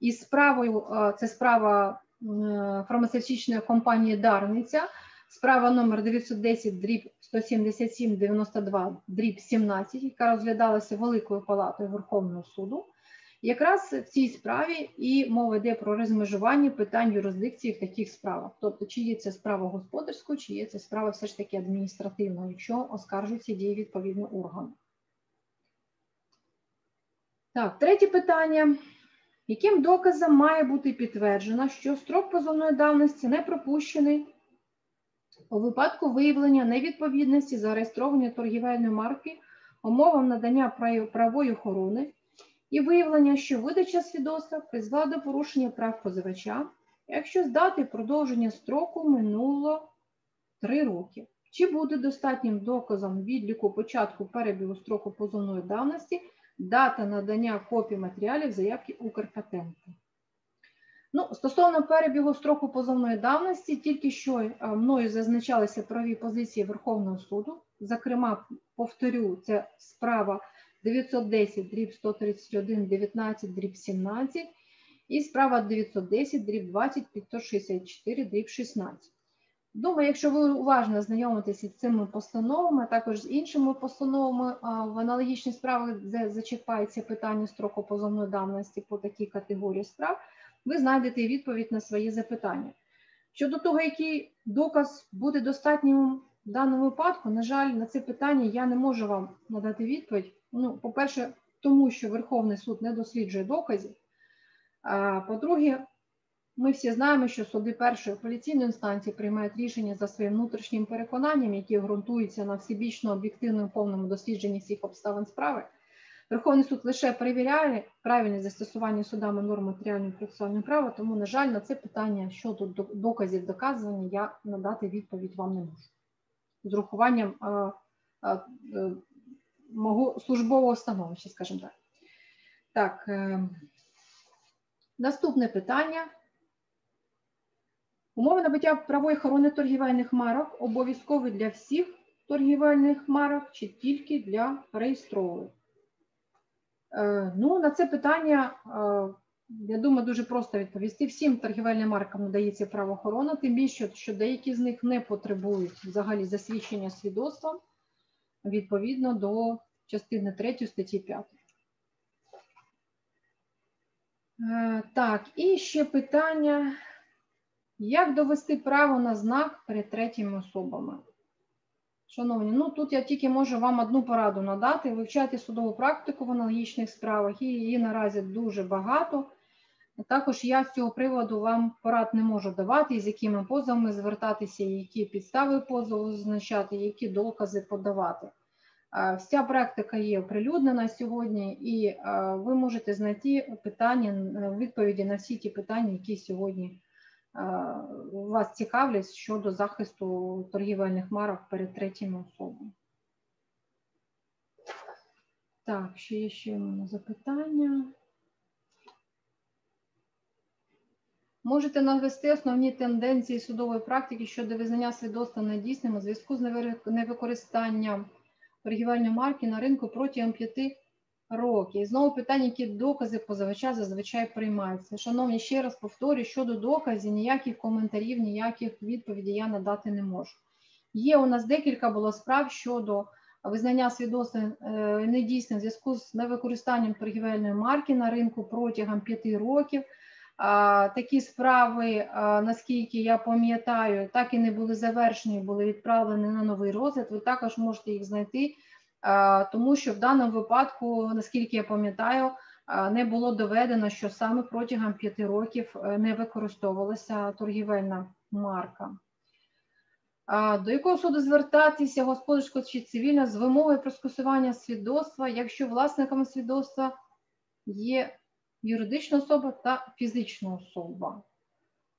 із справою, це справа фармацевтичної компанії Дарниця, справа номер 910 дріб 177 92 дріб 17, яка розглядалася Великою палатою Верховного суду. Якраз в цій справі і мова йде про розмежування питань юрисдикції в таких справах. Тобто, чи є це справа господарською, чи є це справа все ж таки адміністративною, якщо оскаржуються дії відповідного органу. Так, третє питання. Яким доказом має бути підтверджено, що строк позовної давності не пропущений у випадку виявлення невідповідності зареєстрованої торгівельної марки умовам надання прав- правової охорони і виявлення, що видача свідоцтва призвела до порушення прав позивача, якщо з дати продовження строку минуло 3 роки. Чи буде достатнім доказом відліку початку перебігу строку позовної давності дата надання копій матеріалів заявки Укрпатенту? Ну, стосовно перебігу строку позовної давності, тільки що е, мною зазначалися праві позиції Верховного суду. Зокрема, повторю, це справа 910 дріб 131 19 дріб 17 і справа 910 дріб 20 564 дріб 16. Думаю, якщо ви уважно знайомитеся з цими постановами, також з іншими постановами в аналогічних справах, зачіпається питання строку позовної давності по такій категорії справ, ви знайдете відповідь на свої запитання. Щодо того, який доказ буде достатнім в даному випадку, на жаль, на це питання я не можу вам надати відповідь. Ну, по-перше, тому що Верховний суд не досліджує доказів. А по-друге, ми всі знаємо, що суди першої апеляційної інстанції приймають рішення за своїм внутрішнім переконанням, які ґрунтуються на всебічно об'єктивному повному дослідженні всіх обставин справи. Верховний суд лише перевіряє правильне застосування судами норм матеріального процесуального права, тому, на жаль, на це питання щодо до- доказів доказування я надати відповідь вам не можу. З урахуванням е, е, е, мого службового становища, скажімо так. Так, е, наступне питання. Умови набуття правої охорони торгівельних марок обов'язкові для всіх торгівельних марок чи тільки для реєстрових? Е, Ну, на це питання, е, я думаю, дуже просто відповісти. Всім торгівельним маркам надається право охорони, тим більше, що деякі з них не потребують взагалі засвідчення свідоцтвом відповідно до частини 3 статті 5. Е, Так, і ще питання. Як довести право на знак перед третіми особами? Шановні, ну тут я тільки можу вам одну пораду надати. Вивчайте судову практику в аналогічних справах, і її наразі дуже багато. Також я з цього приводу вам порад не можу давати, з якими позовами звертатися, які підстави позову зазначати, які докази подавати. Вся практика є оприлюднена сьогодні, і ви можете знайти питання, е, відповіді на всі ті питання, які сьогодні Е, вас цікавлять щодо захисту торгівельних марок перед третіми особами. Так, ще є ще мене запитання. Можете навести основні тенденції судової практики щодо визнання свідоцтва недійсним у зв'язку з невикористанням торгівельної марки на ринку протягом п'яти років? роки. І знову питання, які докази позивача зазвичай приймаються. Шановні, ще раз повторюю, щодо доказів, ніяких коментарів, ніяких відповідей я надати не можу. Є у нас декілька було справ щодо визнання свідоцтва е, недійсним в зв'язку з невикористанням торгівельної марки на ринку протягом п'яти років. Такі справи, наскільки я пам'ятаю, так і не були завершені, були відправлені на новий розгляд. Ви також можете їх знайти тому що в даному випадку, наскільки я пам'ятаю, не було доведено, що саме протягом п'яти років е, не використовувалася торгівельна марка. До якого суду звертатися господарського чи цивільного з вимогою про скасування свідоцтва, якщо власником свідоцтва є юридична особа та фізична особа.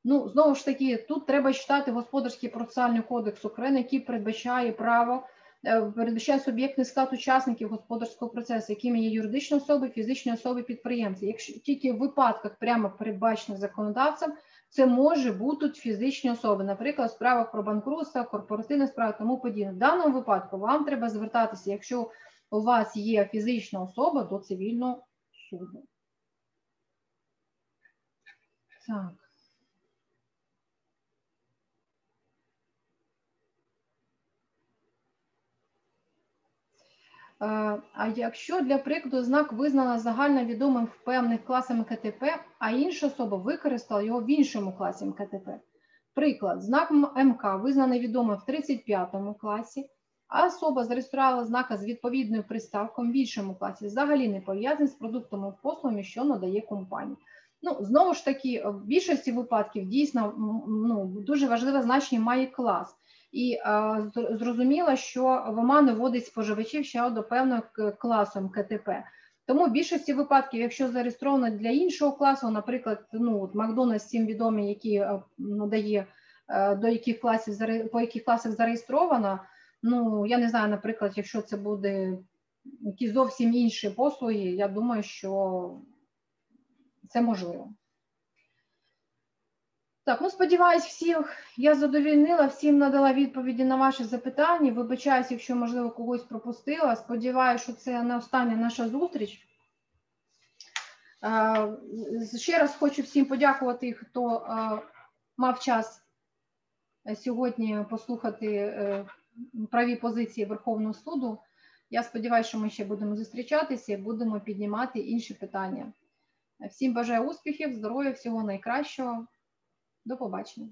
Ну, знову ж таки, тут треба читати Господарський процесуальний кодекс України, який передбачає право, е, передбачає суб'єктний склад учасників господарського процесу, якими є юридичні особи, фізичні особи, підприємці. Якщо тільки в випадках прямо передбачених законодавцем, це може бути фізичні особи, наприклад, в справах про банкрутство, корпоративних справах, тому подібне. В даному випадку вам треба звертатися, якщо у вас є фізична особа, до цивільного суду. Так. Е, А якщо для прикладу знак визнано загальновідомим в певних класами КТП, а інша особа використала його в іншому класі КТП. Приклад, знак МК визнаний відомим в 35 класі, а особа зареєструвала знака з відповідною приставком в іншому класі, взагалі не пов'язаний з продуктами і послугами, що надає компанія. Ну, знову ж таки, в більшості випадків дійсно ну, дуже важливе значення має клас. І е, зр- зрозуміло, що в оману вводить споживачів ще до певного к- класу КТП. Тому в більшості випадків, якщо зареєстровано для іншого класу, наприклад, ну от Макдональдс всім відомий, який е, надає е, до яких класів по яких класах зареєстровано. Ну я не знаю, наприклад, якщо це буде якісь зовсім інші послуги, я думаю, що це можливо. Так, ну сподіваюсь, всіх я задовільнила, всім надала відповіді на ваші запитання. Вибачаюсь, якщо, можливо, когось пропустила. Сподіваюся, що це не остання наша зустріч. Ще раз хочу всім подякувати, хто мав час е, сьогодні послухати е, праві позиції Верховного суду. Я сподіваюся, що ми ще будемо зустрічатися і будемо піднімати інші питання. Всім бажаю успіхів, здоров'я, всього найкращого. До побачення.